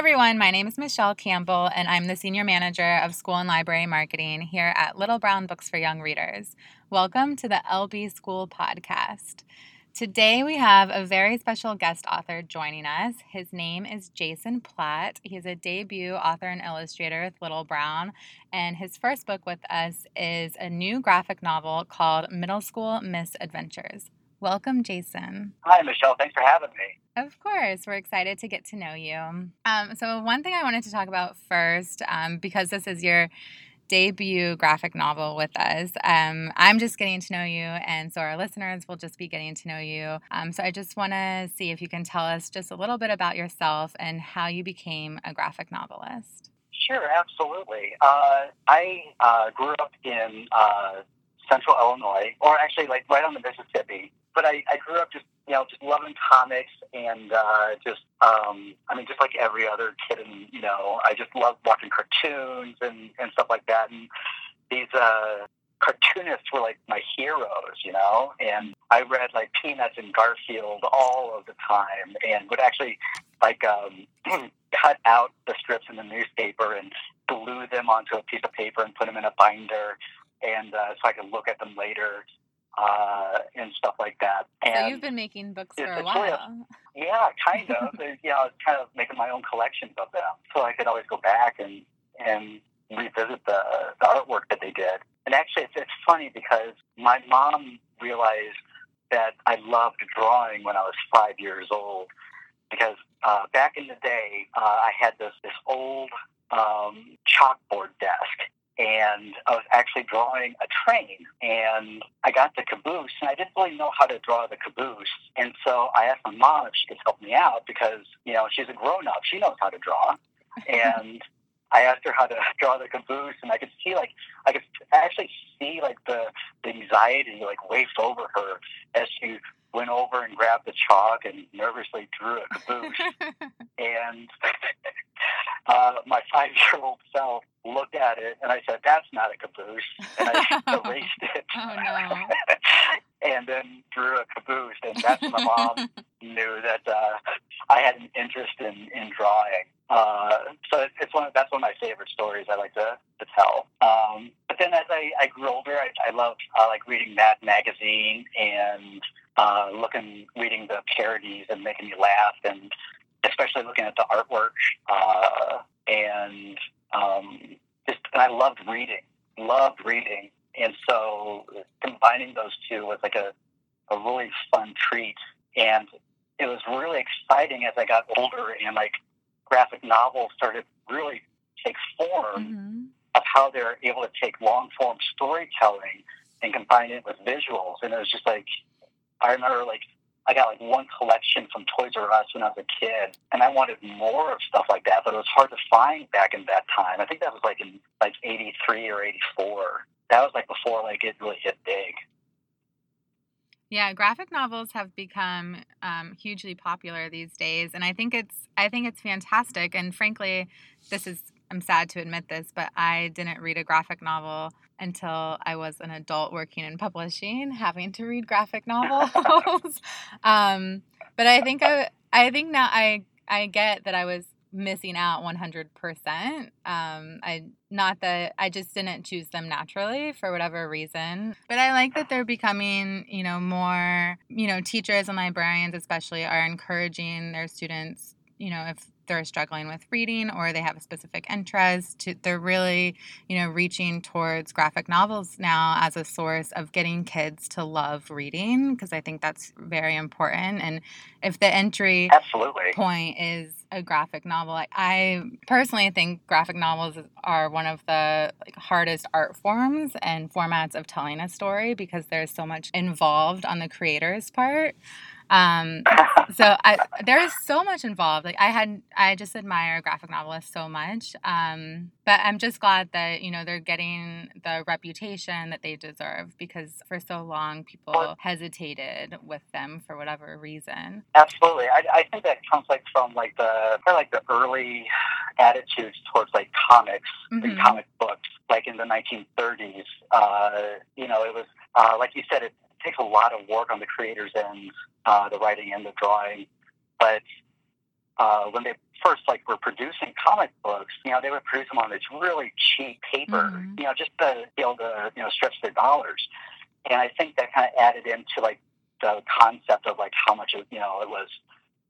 everyone. My name is Michelle Campbell, and I'm the Senior Manager of School and Library Marketing here at Little Brown Books for Young Readers. Welcome to the LB School Podcast. Today we have a very special guest author joining us. His name is Jason Platt. He's a debut author and illustrator with Little Brown, and his first book with us is a new graphic novel called Middle School Misadventures. Welcome, Jason. Hi, Michelle. Thanks for having me. Of course, we're excited to get to know you. Um, so, one thing I wanted to talk about first, um, because this is your debut graphic novel with us. Um, I'm just getting to know you, and so our listeners will just be getting to know you. Um, so I just want to see if you can tell us just a little bit about yourself and how you became a graphic novelist. Sure, absolutely. Uh, I uh, grew up in uh, central Illinois, or actually like right on the Mississippi. But I, I grew up just you know just loving comics and uh, just um, I mean just like every other kid, and you know I just loved watching cartoons and and stuff like that. And these uh, cartoonists were like my heroes, you know. And I read like Peanuts and Garfield all of the time, and would actually like um, cut out the strips in the newspaper and glue them onto a piece of paper and put them in a binder and uh, so I could look at them later uh, and stuff like that. And so you've been making books for a while. Really, yeah, kind of. yeah, I was kind of making my own collections of them, so I could always go back and and revisit the the artwork that they did. And actually, it's, it's funny because my mom realized that I loved drawing when I was five years old. Because uh, back in the day, uh, I had this this old um, chalkboard desk, and I was actually drawing a train. And I got the caboose, and I didn't really know how to draw the caboose. And so I asked my mom if she could help me out because, you know, she's a grown up. She knows how to draw. And I asked her how to draw the caboose, and I could see, like, I could actually see, like, the, the anxiety, like, waft over her as she went over and grabbed the chalk and nervously drew a caboose. and uh, my five year old self looked at it and I said, That's not a caboose. And I erased it. Oh, no. and then drew a caboose. And that's when my mom knew that uh, I had an interest in, in drawing. Uh, so it's one of, that's one of my favorite stories I like to, to tell. Um, but then as I, I grew older, I, I loved uh, like reading Mad Magazine and uh, looking, reading the parodies and making me laugh, and especially looking at the artwork. Uh, and um, just, and I loved reading, loved reading, and so combining those two was like a, a really fun treat. And it was really exciting as I got older and like graphic novels started really take form mm-hmm. of how they're able to take long form storytelling and combine it with visuals. And it was just like I remember like I got like one collection from Toys R Us when I was a kid, and I wanted more of stuff like that, but it was hard to find back in that time. I think that was like in like '83 or '84. That was like before like it really hit big. Yeah, graphic novels have become um, hugely popular these days, and I think it's I think it's fantastic. And frankly, this is I'm sad to admit this, but I didn't read a graphic novel until I was an adult working in publishing, having to read graphic novels. um, but I think I, I think now I I get that I was missing out 100%. Um, I not that I just didn't choose them naturally for whatever reason, but I like that they're becoming, you know, more, you know, teachers and librarians especially are encouraging their students, you know, if they're struggling with reading or they have a specific interest to, they're really you know reaching towards graphic novels now as a source of getting kids to love reading because i think that's very important and if the entry Absolutely. point is a graphic novel like, i personally think graphic novels are one of the like, hardest art forms and formats of telling a story because there's so much involved on the creator's part um, so I, there is so much involved. Like I had, I just admire graphic novelists so much. Um, but I'm just glad that you know they're getting the reputation that they deserve because for so long people hesitated with them for whatever reason. Absolutely, I, I think that comes like from like the kind of like the early attitudes towards like comics mm-hmm. and comic books, like in the 1930s. Uh, you know, it was uh, like you said, it takes a lot of work on the creator's end, uh, the writing and the drawing. But uh, when they first like were producing comic books, you know, they would produce them on this really cheap paper, Mhm. you know, just to be able to you know stretch their dollars. And I think that kind of added into like the concept of like how much it, you know it was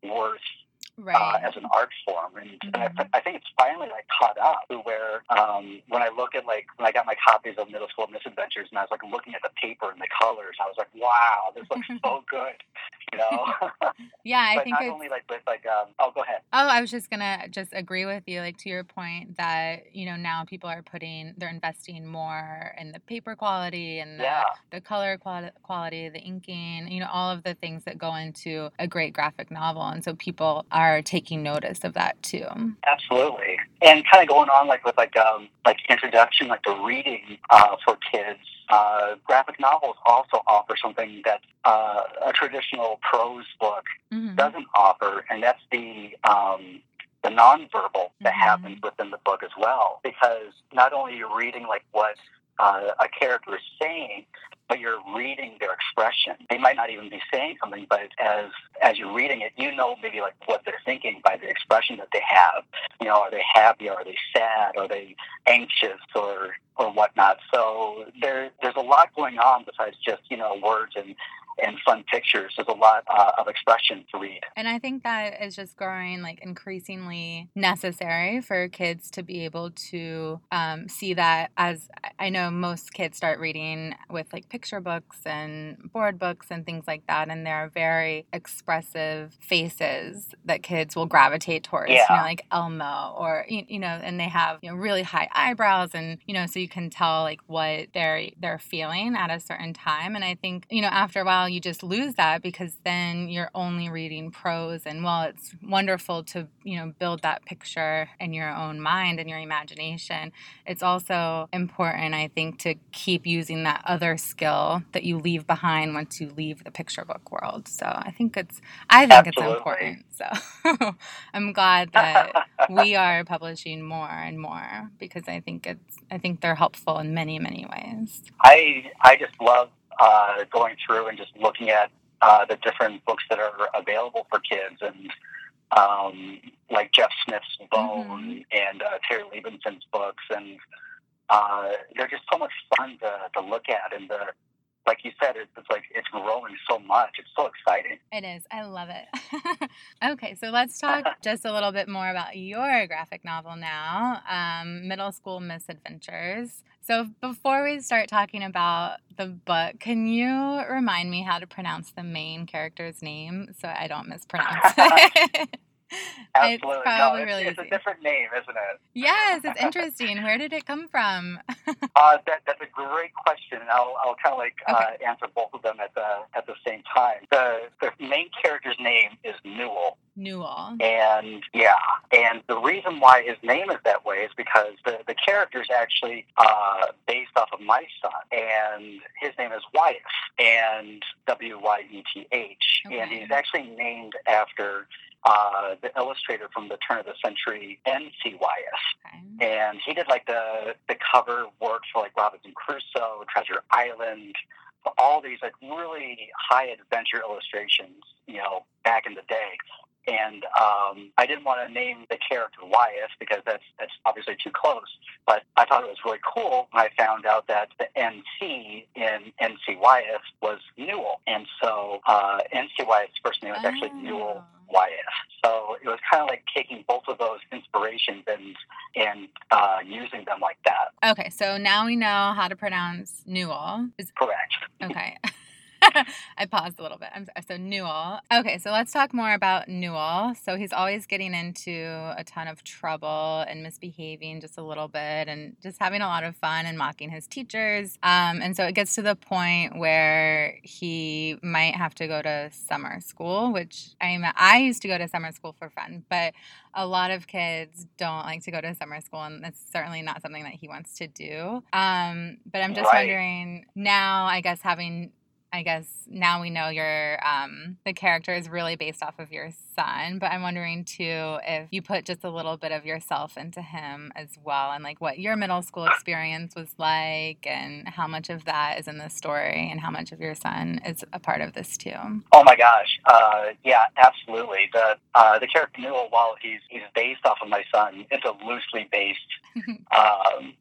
worth Right. uh, as an art form, and, and I, I think it's finally like caught up to where um, when I look at like when I got my copies of Middle School Misadventures, and I was like looking at the paper and the colors, I was like, wow, this looks so good, you know. yeah, I but think not it's only like with like um, oh, go ahead. Oh, I was just gonna just agree with you, like to your point that you know now people are putting they're investing more in the paper quality and the, Yeah, the color quality, quality, the inking, you know, all of the things that go into a great graphic novel, and so people are taking notice of that too. absolutely. And kind of going on like with like um, like introduction, like the reading uh, for kids. Uh, graphic novels also offer something that uh, a traditional prose book Mhm. doesn't offer, and that's the um, the nonverbal that Mhm. happens within the book as well. Because not only you're you reading like what uh, a character is saying, but you're reading their expression. They might not even be saying something, but as as you're reading it, you know maybe like what they're thinking by the expression that they have. You know, are they happy? Are they sad? Are they anxious or or whatnot? So there there's a lot going on besides just you know words and and fun pictures. There's a lot uh, of expression to read. And I think that is just growing like increasingly necessary for kids to be able to um, see that as I know most kids start reading with like picture books and board books and things like that. And there are very expressive faces that kids will gravitate towards, you know, like Elmo or, you you know, and they have, you know, really high eyebrows and, you know, so you can tell like what they're, they're feeling at a certain time. And I think, you know, after a while you just lose that because then you're only reading prose. And while it's wonderful to you know build that picture in your own mind and your imagination it's also important i think to keep using that other skill that you leave behind once you leave the picture book world. So i think it's i think Absolutely. it's important. So i'm glad that we are publishing more and more because i think it's i think they're helpful in many many ways. I I just love uh, going through and just looking at uh, the different books that are available for kids and um, like Jeff Smith's Bone and uh, Terri Libenson's books. And uh, they're just so much fun to, to look at and the like you said it's, it's like it's growing so much it's so exciting It is. I love it. okay, so let's talk just a little bit more about your graphic novel now, um, Middle School Misadventures. So before we start talking about the book, can you remind me how to pronounce the main character's name so I don't mispronounce it? absolutely It's probably no, it's, really it's a different name isn't it yes, it's interesting. Where did it come from? Uh, that, that's a great question, I'll, I'll kind of like uh, answer both of them at the at the same time. The the main character's name is Newell, Newell. and yeah, and the reason why his name is that way is because the the character is actually uh, based off of my son, and his name is Wyeth, and W Y E T H, and he's actually named after. Uh, the illustrator from the turn of the century, N.C. Wyeth Okay. and he did like the the cover work for like Robinson Crusoe, Treasure Island, all these like really high adventure illustrations, you know, back in the day. And um, I didn't want to name the character Wyeth because that's that's obviously too close. But I thought it was really cool when I found out that the NC in NC Wyeth was Newell, and so uh, NC Wyeth's first name is actually Newell Oh. Wyeth. So it was kind of like taking both of those inspirations and and uh, using them like that. Okay, so now we know how to pronounce Newell. Is Correct. Okay. I paused a little bit. I'm sorry. So Newell. Okay, so let's talk more about Newell. So he's always getting into a ton of trouble and misbehaving just a little bit and just having a lot of fun and mocking his teachers. Um, and so it gets to the point where he might have to go to summer school, which I'm I used to go to summer school for fun, but a lot of kids don't like to go to summer school and that's certainly not something that he wants to do. Um, but I'm just Right. wondering now, I guess having I guess now we know your um, the character is really based off of your son, but I'm wondering too if you put just a little bit of yourself into him as well, and like what your middle school experience was like, and how much of that is in the story, and how much of your son is a part of this too. Oh my gosh, uh, yeah, absolutely. The uh, the character Newell, while he's he's based off of my son, it's a loosely based um,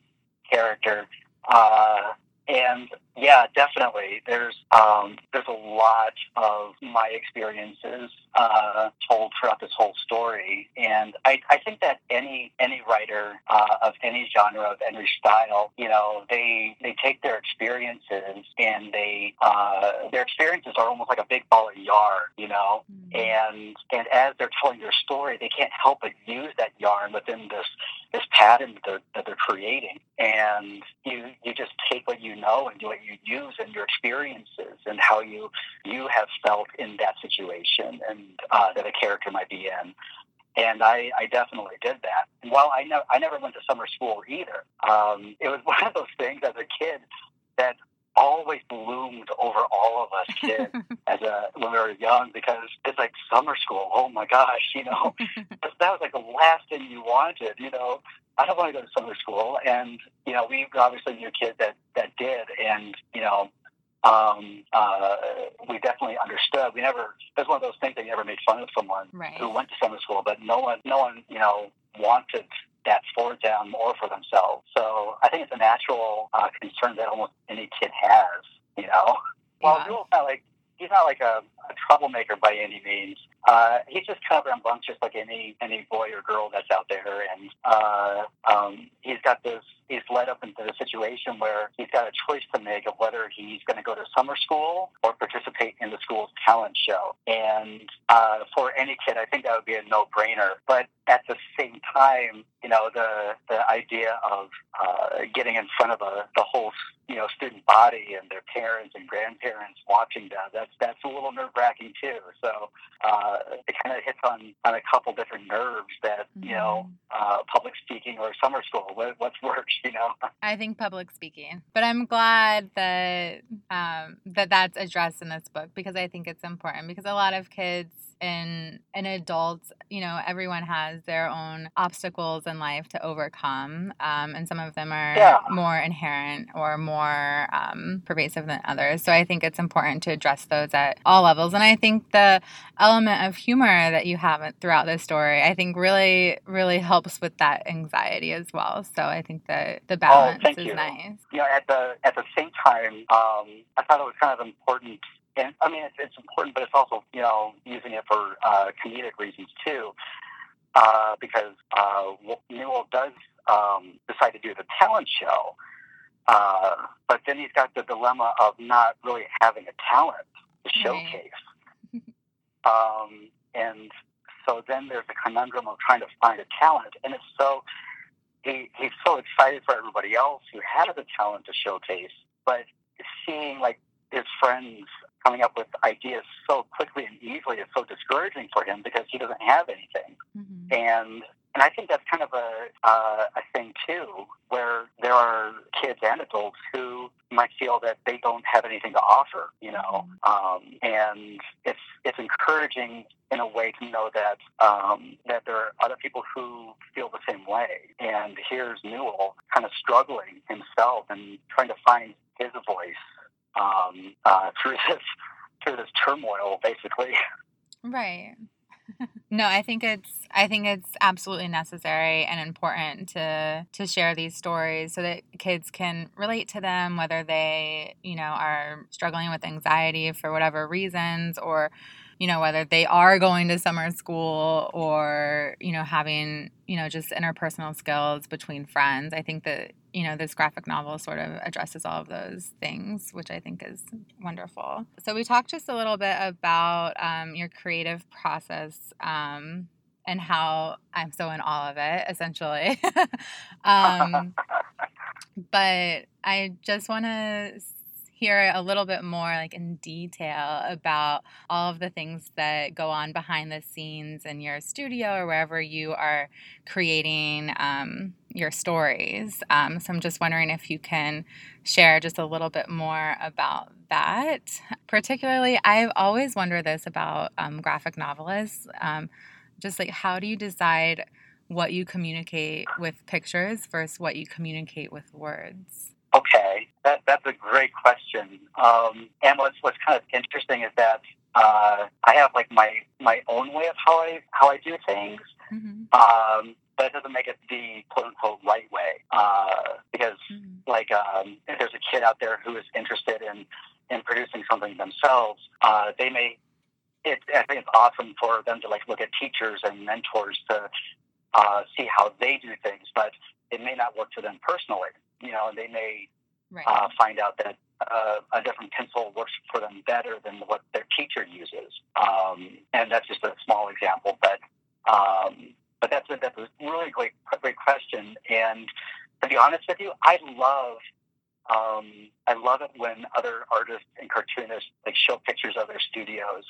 character. Uh, and yeah, definitely. There's um, there's a lot of my experiences uh, told throughout this whole story, and I, I think that any any writer uh, of any genre of any style, you know, they they take their experiences and they uh, their experiences are almost like a big ball of yarn, you know, mm-hmm. and and as they're telling their story, they can't help but use that yarn within this this pattern that they're, that they're creating, and you you just take what you know and do what you use and your experiences and how you you have felt in that situation and uh, that a character might be in. And I, I definitely did that. And while I, ne- I never went to summer school either, um, it was one of those things as a kid that always loomed over all of us kids as a when we were young because it's like summer school. Oh my gosh, you know, that was like the last thing you wanted. You know, I don't want to go to summer school, and you know, we obviously knew kids that that did, and you know, um, uh, we definitely understood. We never. Was one of those things that you never made fun of someone right. who went to summer school, but no one, no one, you know, wanted that for them or for themselves. So I think it's a natural uh, concern that almost any kid has. You know, well, yeah. not like he's not like a troublemaker by any means. Uh, he's just kind of rambunctious like any any boy or girl that's out there, and uh, um, he's got this. He's led up into a situation where he's got a choice to make of whether he's going to go to summer school or participate in the school's talent show. And uh, for any kid, I think that would be a no-brainer. But at the same time, you know, the the idea of uh, getting in front of a, the whole you know student body and their parents and grandparents watching them that's that's a little nerve wracking too. So uh, it kind of hits on on a couple different nerves that you know mm-hmm. uh, public speaking or summer school. What, what's worse, you know? I think public speaking, but I'm glad that um, that that's addressed in this book because I think it's important because a lot of kids and an adult, you know, everyone has their own obstacles in life to overcome, um, and some of them are yeah. more inherent or more um, pervasive than others. So I think it's important to address those at all levels, and I think the element of humor that you have throughout the story, I think, really, really helps with that anxiety as well. So I think that the oh, balance oh, is you. nice. You know, at the at the same time, um, I thought it was kind of important and I mean, it's, it's important, but it's also you know using it for uh, comedic reasons too, uh, because uh, Newell does um, decide to do the talent show, uh, but then he's got the dilemma of not really having a talent to showcase, um, and so then there's a conundrum of trying to find a talent, and it's so he he's so excited for everybody else who has a talent to showcase, but seeing like his friends coming up with ideas so quickly and easily is so discouraging for him because he doesn't have anything. Mm-hmm. And and I think that's kind of a uh, a thing too, where there are kids and adults who might feel that they don't have anything to offer, you know. Mm-hmm. Um, and it's it's encouraging in a way to know that um, that there are other people who feel the same way. And here's Newell kind of struggling himself and trying to find his voice um, uh, through this through this turmoil, basically. Right. no, I think it's I think it's absolutely necessary and important to to share these stories so that kids can relate to them, whether they you know are struggling with anxiety for whatever reasons or you know, whether they are going to summer school or, you know, having, you know, just interpersonal skills between friends. I think that, you know, this graphic novel sort of addresses all of those things, which I think is wonderful. So we talked just a little bit about um, your creative process. Um, and how I'm so in all of it, essentially. um, but I just want to hear a little bit more like in detail about all of the things that go on behind the scenes in your studio or wherever you are creating um, your stories. Um, so I'm just wondering if you can share just a little bit more about that. Particularly, I've always wondered this about um, graphic novelists. Um, just like, how do you decide what you communicate with pictures versus what you communicate with words? Okay, that, that's a great question. Um, and what's what's kind of interesting is that uh, I have like my my own way of how I how I do things. Mm-hmm. Um, but it doesn't make it the quote unquote right way. Uh, because mm-hmm. like um, if there's a kid out there who is interested in in producing something themselves, uh, they may. It, I think it's awesome for them to like look at teachers and mentors to uh, see how they do things, but it may not work for them personally. You know, and they may right. uh, find out that uh, a different pencil works for them better than what their teacher uses. Um, and that's just a small example, but um, but that's a, that's a really great great question. And to be honest with you, I love um, I love it when other artists and cartoonists like show pictures of their studios,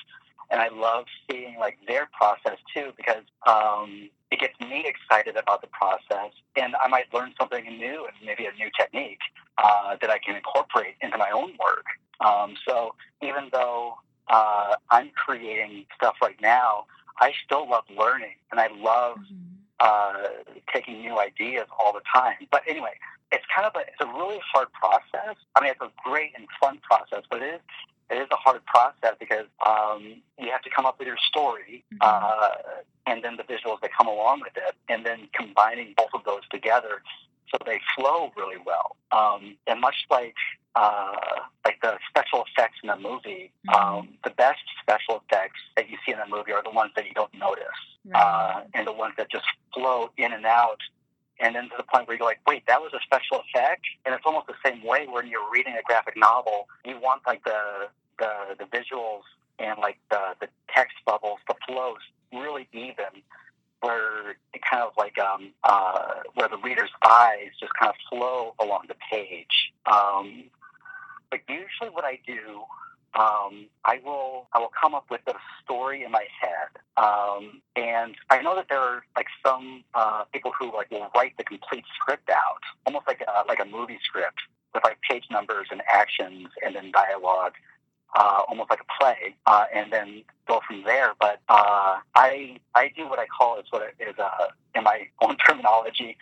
and I love seeing like their process too because um, it gets me excited about the process, and I might learn something new and maybe a new technique uh, that I can incorporate into my own work. Um, so even though uh, I'm creating stuff right now, I still love learning, and I love. Mm-hmm. Uh, taking new ideas all the time. But anyway, it's kind of a it's a really hard process. I mean, it's a great and fun process, but it is it is a hard process because um, you have to come up with your story mm-hmm. uh, and then the visuals that come along with it, and then combining both of those together so they flow really well. Um, and much like uh, like the special effects in a movie, mm-hmm. um, the best special effects that you see in a movie are the ones that you don't notice, right. uh, and the ones that just flow in and out and then to the point where you're like, wait, that was a special effect, and it's almost the same way when you're reading a graphic novel. You want like the the, the visuals and like the the text bubbles, the flows really even, where it kind of like um, uh, where the reader's eyes just kind of flow along the page. Um, but usually, what I do um, I will I will come up with a story in my head, um, and I know that there are like some uh, people who like will write the complete script out, almost like a, like a movie script with like page numbers and actions and then dialogue, uh, almost like a play, uh, and then go from there. But uh, I I do what I call is what is uh, in my own terminology.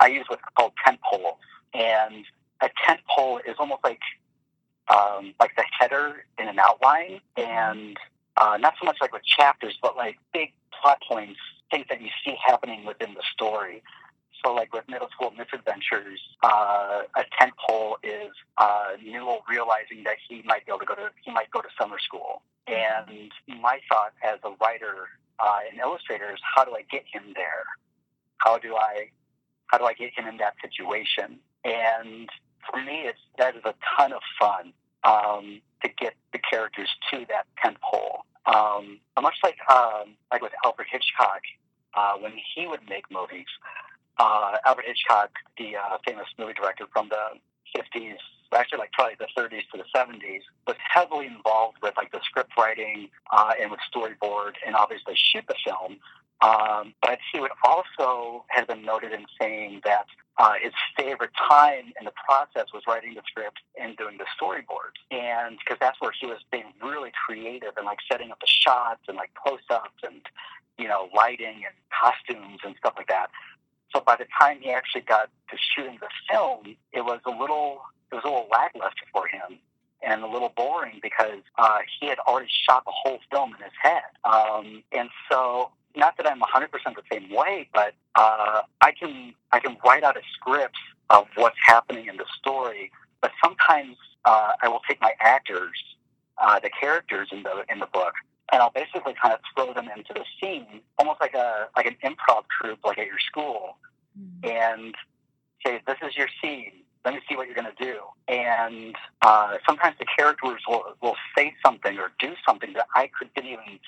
I use what's called tent poles, and a tent pole is almost like um, like the header in an outline, and uh, not so much like with chapters, but like big plot points, things that you see happening within the story. So, like with middle school misadventures, uh, a tent pole is uh, Newell realizing that he might be able to go to he might go to summer school. And my thought as a writer uh, and illustrator is, how do I get him there? How do I how do I get him in that situation? And for me, it's that is a ton of fun um, to get the characters to that tent pole. Um, much like um, like with Alfred Hitchcock, uh, when he would make movies, uh, Alfred Hitchcock, the uh, famous movie director from the 50s, actually like probably the 30s to the 70s, was heavily involved with like the script writing uh, and with storyboard and obviously shoot the film. Um, but he would also have been noted in saying that uh, his favorite time in the process was writing the script and doing the storyboards, and because that's where he was being really creative and like setting up the shots and like close-ups and you know lighting and costumes and stuff like that. So by the time he actually got to shooting the film, it was a little it was a little lackluster for him and a little boring because uh, he had already shot the whole film in his head. Um, and so not that I'm 100% the same way, but uh, I can I can write out a script of what's happening in the story. But sometimes uh, I will take my actors, uh, the characters in the in the book, and I'll basically kind of throw them into the scene, almost like a like an improv troupe, like at your school, mm-hmm. and say, "This is your scene. Let me see what you're going to do." And uh, sometimes the characters will will say something or do something that I could didn't even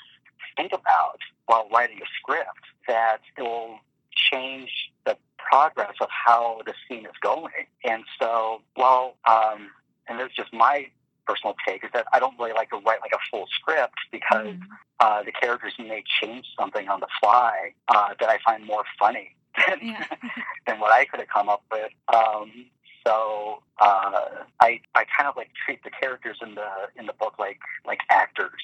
think about while writing a script that it will change the progress of how the scene is going. And so well, um, and this is just my personal take, is that I don't really like to write like a full script because mm. uh, the characters may change something on the fly uh, that I find more funny than, yeah. than what I could have come up with. Um, so uh, I I kind of like treat the characters in the in the book like like actors.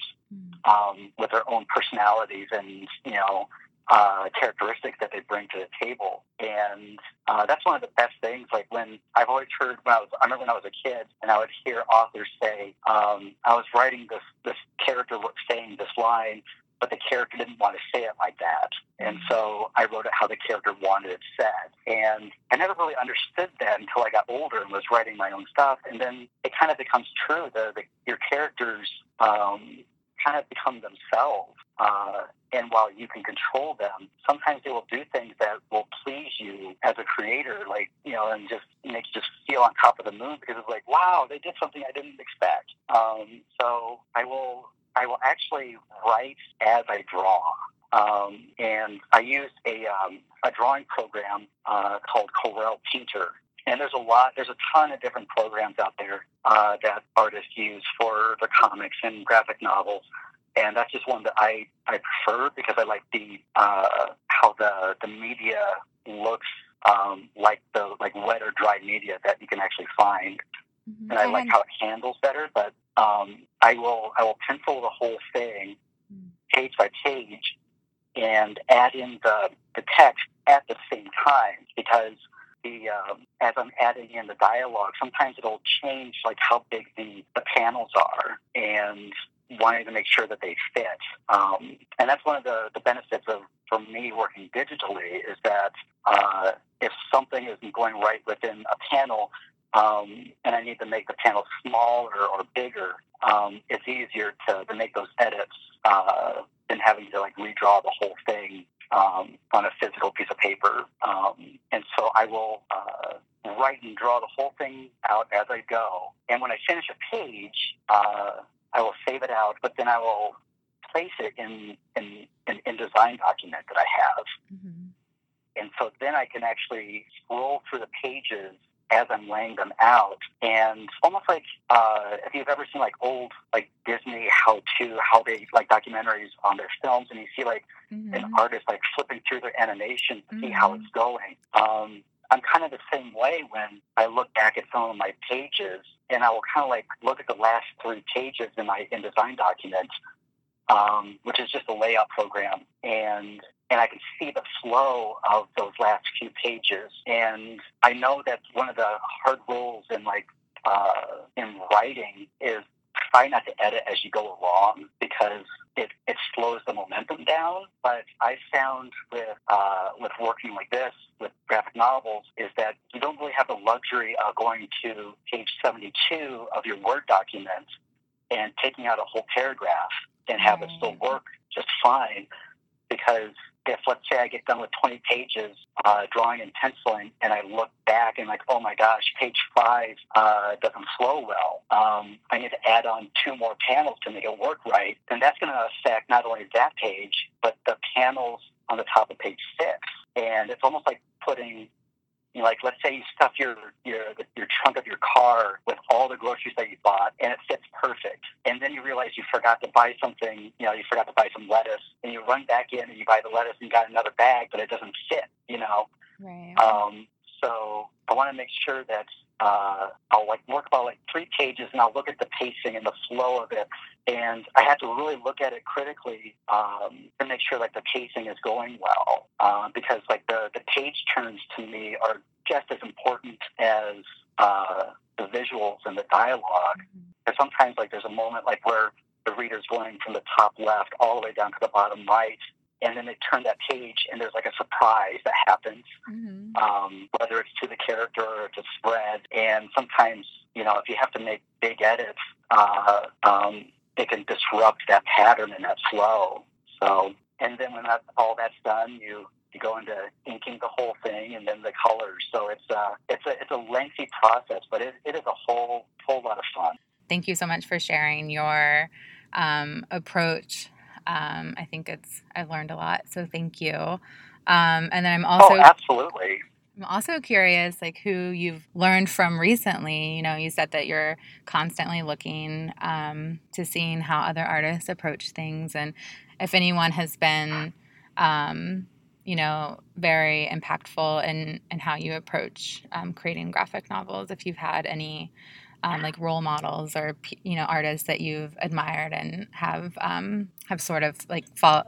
Um, with their own personalities and you know uh, characteristics that they bring to the table. And uh, that's one of the best things. Like when I've always heard when I was, I remember when I was a kid, and I would hear authors say, um, "I was writing this this character saying this line." But the character didn't want to say it like that. And so I wrote it how the character wanted it said. And I never really understood that until I got older and was writing my own stuff. And then it kind of becomes true. The, the your characters um, kind of become themselves. Uh, and while you can control them, sometimes they will do things that will please you as a creator, like, you know, and just make you just feel on top of the moon because it's like, wow, they did something I didn't expect. Um, so I will, I will actually write as I draw. Um, and I use a, um, a drawing program uh, called Corel Painter. And there's a lot, there's a ton of different programs out there uh, that artists use for the comics and graphic novels and that's just one that I, I prefer because I like the uh, how the the media looks um, like the like wet or dry media that you can actually find, mm-hmm. and I like how it handles better. But um, I will I will pencil the whole thing mm. page by page and add in the the text at the same time because the um, as I'm adding in the dialogue, sometimes it'll change like how big the, the panels are, and wanting to make sure that they fit. Um, and that's one of the, the benefits of for me working digitally is that uh, if something isn't going right within a panel um, and I need to make the panel smaller or bigger, um, it's easier to, to make those edits uh, than having to like redraw the whole thing um, on a physical piece of paper. Um, and so I will uh, write and draw the whole thing out as I go. And when I finish a page, uh, I will save it out, but then I will place it in an in an InDesign document that I have. Mm-hmm. And so then I can actually scroll through the pages as I'm laying them out, and almost like uh, if you've ever seen like old like Disney how to how they like documentaries on their films, and you see like mm-hmm. an artist like flipping through their animation to mm-hmm. see how mm-hmm. it's going. Um, I'm kind of the same way when I look back at some of my pages, and I will kind of like look at the last three pages in my InDesign document, um, which is just a layout program, and and I can see the flow of those last few pages. And I know that one of the hard rules in like uh, in writing is try not to edit as you go along because it, it slows the momentum down. But I found with uh, with working like this with graphic novels is that you don't really have the luxury of going to page 72 of your Word document and taking out a whole paragraph and have it still work just fine because if let's say I get done with 20 pages uh, drawing and penciling, and I look back and like, oh my gosh, page five uh, doesn't flow well. Um, I need to add on two more panels to make it work right. Then that's going to affect not only that page, but the panels on the top of page six. And it's almost like putting you know, like let's say you stuff your your your trunk of your car with all the groceries that you bought and it fits perfect. And then you realize you forgot to buy something you know you forgot to buy some lettuce and you run back in and you buy the lettuce and you got another bag but it doesn't fit you know? Right. Um so i want to make sure that uh, I'll like work about like three pages and I'll look at the pacing and the flow of it. And I have to really look at it critically um, to make sure like the pacing is going well. Uh, because like the, the page turns to me are just as important as uh, the visuals and the dialog mm-hmm. Because sometimes like there's a moment like where the reader's going from the top left all the way down to the bottom right and then they turn that page and there's like a surprise that happens mm-hmm. um, whether it's to the character or to spread and sometimes you know if you have to make big edits uh, um, it can disrupt that pattern and that flow. So and then when that, all that's done you you go into inking the whole thing and then the colors. So it's uh it's a it's a lengthy process but it, it is a whole whole lot of fun. Thank you so much for sharing your um, approach um, I think it's I've learned a lot. So thank you. Um, and then I'm also oh, absolutely. I'm also curious, like who you've learned from recently. You know, you said that you're constantly looking um, to seeing how other artists approach things, and if anyone has been, um, you know, very impactful in in how you approach um, creating graphic novels. If you've had any. Um, like role models or you know artists that you've admired and have um, have sort of like fall,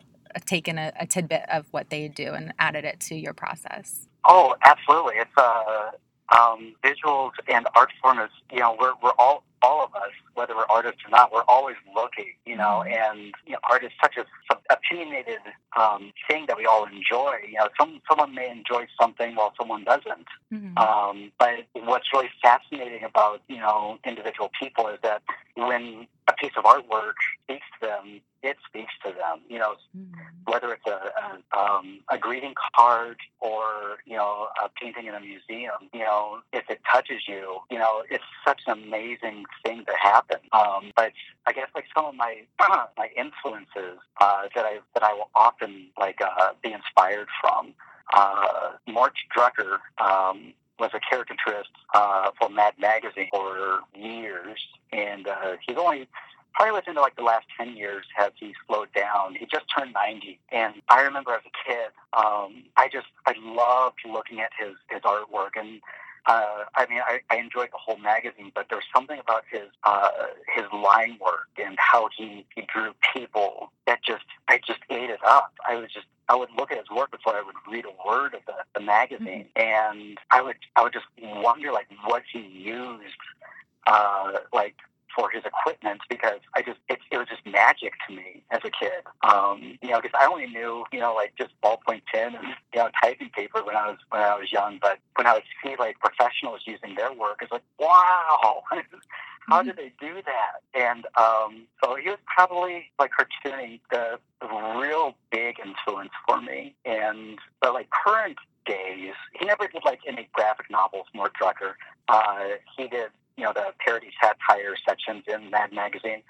taken a, a tidbit of what they do and added it to your process. Oh, absolutely. It's uh, um, visuals and art form is, you know, we're, we're all, all of us, whether we're artists or not, we're always looking, you know, mm-hmm. and you know, art is such a opinionated um, thing that we all enjoy. You know, some someone may enjoy something while someone doesn't. Mm-hmm. Um, but what's really fascinating about you know individual people is that when a piece of artwork speaks to them, it speaks to them. You know, mm-hmm. whether it's a a, um, a greeting card or you know a painting in a museum. You know, if it touches you, you know, it's such an amazing thing to happen. Um, but I guess like some of my my influences uh, that I that I will often like uh, be inspired from. Uh, Mort Drucker um, was a caricaturist uh, for Mad Magazine for years, and uh, he's only probably within like the last 10 years has he slowed down. He just turned 90. And I remember as a kid, um, I just, I loved looking at his, his artwork. And uh, I mean, I, I enjoyed the whole magazine, but there's something about his uh, his line work and how he, he drew people that just I just ate it up. I was just I would look at his work before I would read a word of the, the magazine, mm-hmm. and I would I would just wonder like what he used, uh, like for his equipment because I just it, it was just magic to me as a kid. Um, you know, because I only knew you know like just ballpoint pen and you know typing paper when I was when I was young. But when I would see like professionals using their work, it's like wow. How did they do that? And um, so he was probably like cartooning the, the real big influence for me. And but like current days, he never did like any graphic novels. Mort Drucker, uh, he did you know, the parody satire sections in Mad Magazine.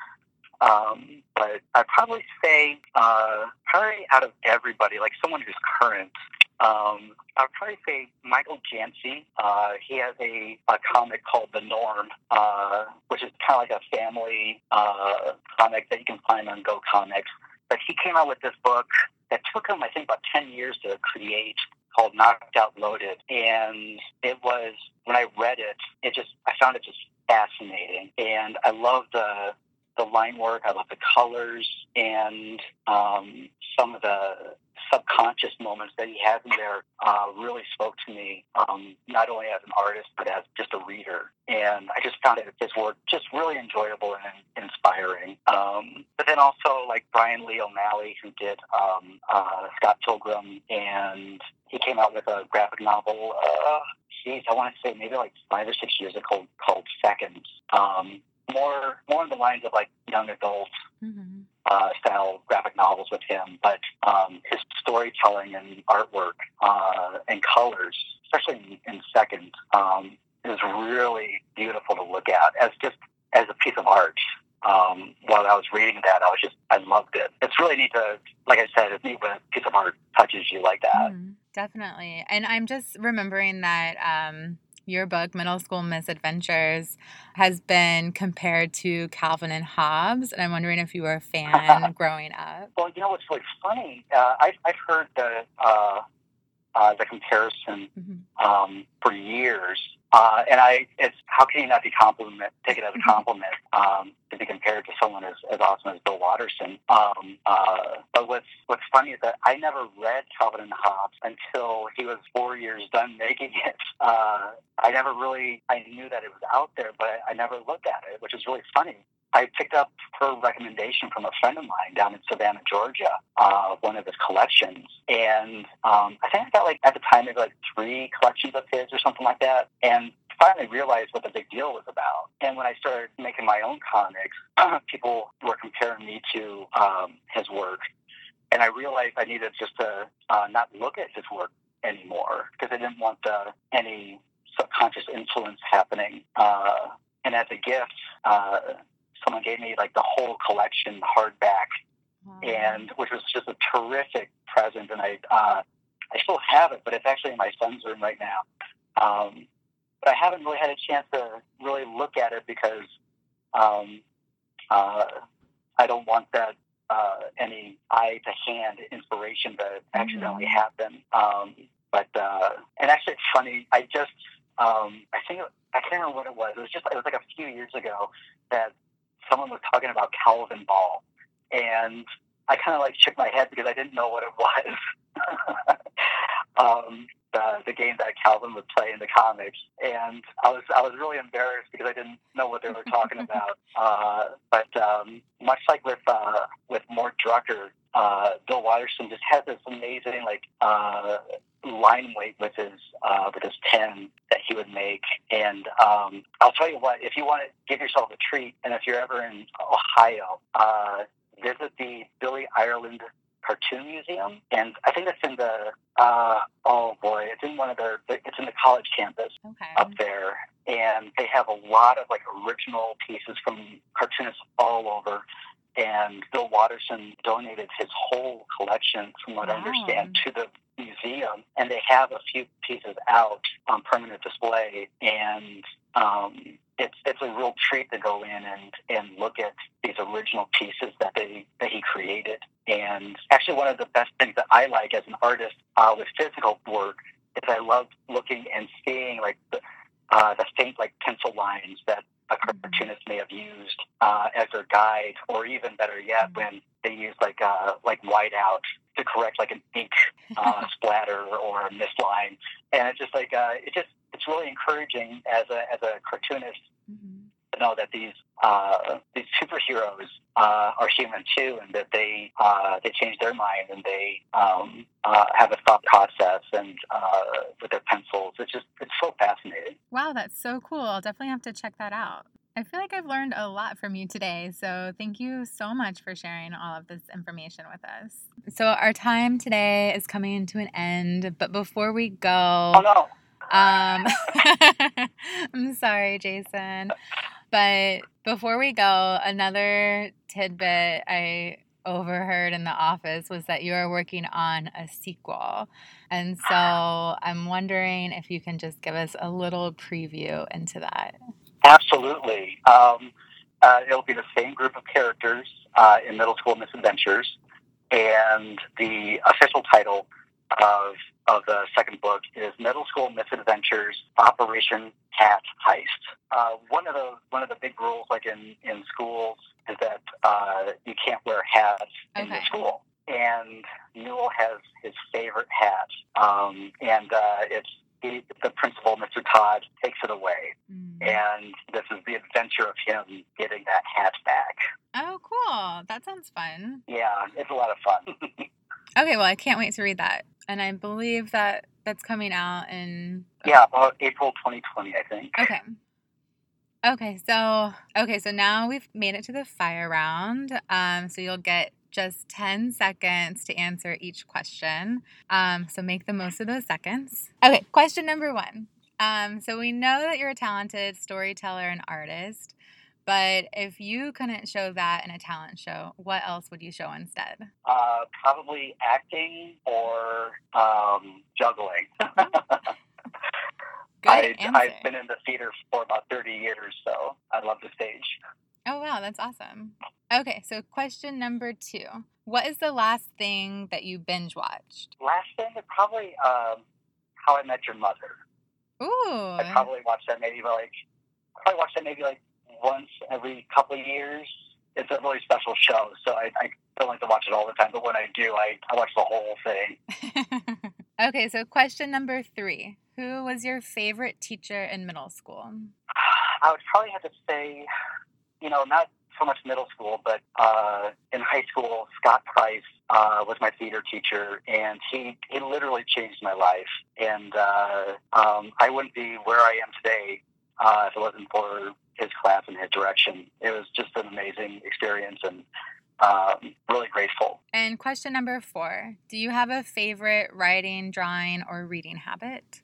Um, but I'd probably say, uh, probably out of everybody, like someone who's current, um, I'd probably say Michael Jantze. Uh, he has a, a comic called The Norm, uh, which is kind of like a family uh, comic that you can find on Go Comics. But he came out with this book that took him, I think, about 10 years to create called Knocked Out Loaded. And it was, when I read it, it just, I found it just fascinating. And I love the, the line work, I love the colors, and um, some of the subconscious moments that he has in there uh, really spoke to me, um, not only as an artist, but as just a reader. And I just found it, his work just really enjoyable and inspiring. Um, but then also like Brian Lee O'Malley, who did um, uh, Scott Pilgrim, and he came out with a graphic novel. Uh, geez, I want to say maybe like five or six years ago called Seconds. Um, more more in the lines of like young adult mm-hmm. Uh, style graphic novels with him, but um, his storytelling and artwork uh, and colors, especially in, in Second, um, is really beautiful to look at as just as a piece of art. Um, while I was reading that, I was just I loved it. It's really neat to, like I said, it's neat when a piece of art touches you like that. Mm, definitely, and I'm just remembering that. Um, your book, Middle School Misadventures, has been compared to Calvin and Hobbes, and I'm wondering if you were a fan growing up. Well, you know what's really funny? Uh, I've, I've heard the uh, uh, the comparison mm-hmm. um, for years, uh, and I, it's how can you not be compliment, take it as a mm-hmm. compliment um, to be compared to someone as, as awesome as Bill Watterson. Um, uh, but what's what's funny is that I never read Calvin and Hobbes until he was four years done making it. Uh, I never really I knew that it was out there, but I never looked at it, which is really funny. I picked up her recommendation from a friend of mine down in Savannah, Georgia, uh, one of his collections. And um, I think I got like, at the time, maybe like three collections of his or something like that. And finally realized what the big deal was about. And when I started making my own comics, people were comparing me to um, his work. And I realized I needed just to uh, not look at his work anymore because I didn't want uh, any subconscious influence happening. Uh, and as a gift, uh, someone gave me like the whole collection hardback, wow. and which was just a terrific present. And I uh, I still have it, but it's actually in my son's room right now. Um, but I haven't really had a chance to really look at it because um, uh, I don't want that uh, any eye to hand inspiration to accidentally Mm-hmm. happen. Um, but uh, and actually, it's funny. I just um, I think I can't remember what it was. It was just it was like a few years ago that someone was talking about Calvin Ball, and I kind of like shook my head because I didn't know what it was. um, the, the game that Calvin would play in the comics, and I was I was really embarrassed because I didn't know what they were talking about. Uh, but um, much like with uh, with Mort Drucker, uh, Bill Watterson just has this amazing like uh, line weight with his uh, with his pen that he would make. And um, I'll tell you what, if you want to give yourself a treat, and if you're ever in Ohio, uh, visit the Billy Ireland Cartoon Museum, and I think that's in the uh, oh boy, it's in one of their it's in the college campus Okay. up there, and they have a lot of like original pieces from cartoonists all over. And Bill Watterson donated his whole collection, from what I understand, to the museum, and they have a few pieces out on permanent display. And um, it's it's a real treat to go in and and look at these original pieces that they that he created. And actually, one of the best things that I like as an artist uh, with physical work is I love looking and seeing like the uh, the faint like pencil lines that a cartoonist may have used uh, as their guide, or even better yet, when they use like uh, like whiteout to correct like an ink uh, splatter or a misline, and it's just like uh, it just it's really encouraging as a as a cartoonist Mhm. To know that these uh, these superheroes uh, are human too, and that they uh, they change their mind and they um, uh, have a thought process and uh, with their pencils. It's just it's so fascinating. Wow, that's so cool. I'll definitely have to check that out. I feel like I've learned a lot from you today. So thank you so much for sharing all of this information with us. So our time today is coming to an end, but before we go, Oh no. Um, I'm sorry, Jason. But before we go, another tidbit I overheard in the office was that you are working on a sequel. And so I'm wondering if you can just give us a little preview into that. Absolutely. Um, uh, it'll be the same group of characters uh, in Middle School Misadventures, and the official title of of the second book is Middle School Misadventures Operation Hat Heist. Uh, one of the one of the big rules, like in in schools, is that uh, you can't wear hats in the Okay. school. And Newell has his favorite hat, um, and uh, it's he, the principal, Mr. Todd, takes it away Mm. and this is the adventure of him getting that hat back. Oh, cool. That sounds fun. Yeah, it's a lot of fun. Okay, well, I can't wait to read that. And I believe that that's coming out in yeah, about April 2020, I think. Okay. Okay, so okay, so now we've made it to the fire round. Um, so you'll get just 10 seconds to answer each question. Um, so make the most of those seconds. Okay, question number one. Um, so we know that you're a talented storyteller and artist, but if you couldn't show that in a talent show, what else would you show instead? Uh, probably acting or um, juggling. Good I, answer. I've been in the theater for about 30 years, so I love the stage. Oh, wow, that's awesome. Okay, so question number two. What is the last thing that you binge watched? Last thing, is probably um, How I Met Your Mother. Ooh. I probably watched that maybe like probably watched that maybe like once every couple of years. It's a really special show, so I, I don't like to watch it all the time. But when I do, I, I watch the whole thing. okay, so question number three. Who was your favorite teacher in middle school? I would probably have to say, you know, not so much middle school, but uh, in high school, Scott Price uh, was my theater teacher, and he he literally changed my life. And uh, um, I wouldn't be where I am today uh, if it wasn't for his class and his direction. It was just an amazing experience, and um, really grateful. And question number four. Do you have a favorite writing, drawing, or reading habit?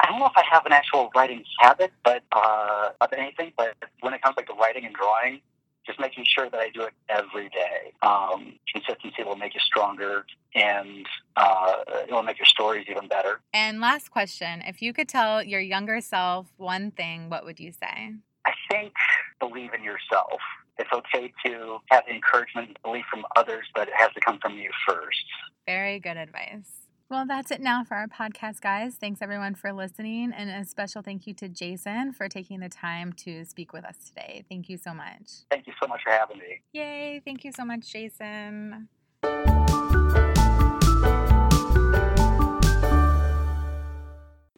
I don't know if I have an actual writing habit, but uh, of anything. But when it comes like to writing and drawing, just making sure that I do it every day. Um, consistency will make you stronger and uh, it will make your stories even better. And last question if you could tell your younger self one thing, what would you say? I think believe in yourself. It's okay to have encouragement and belief from others, but it has to come from you first. Very good advice. Well, that's it now for our podcast, guys. Thanks everyone for listening, and a special thank you to Jason for taking the time to speak with us today. Thank you so much. Thank you so much for having me. Yay! Thank you so much, Jason.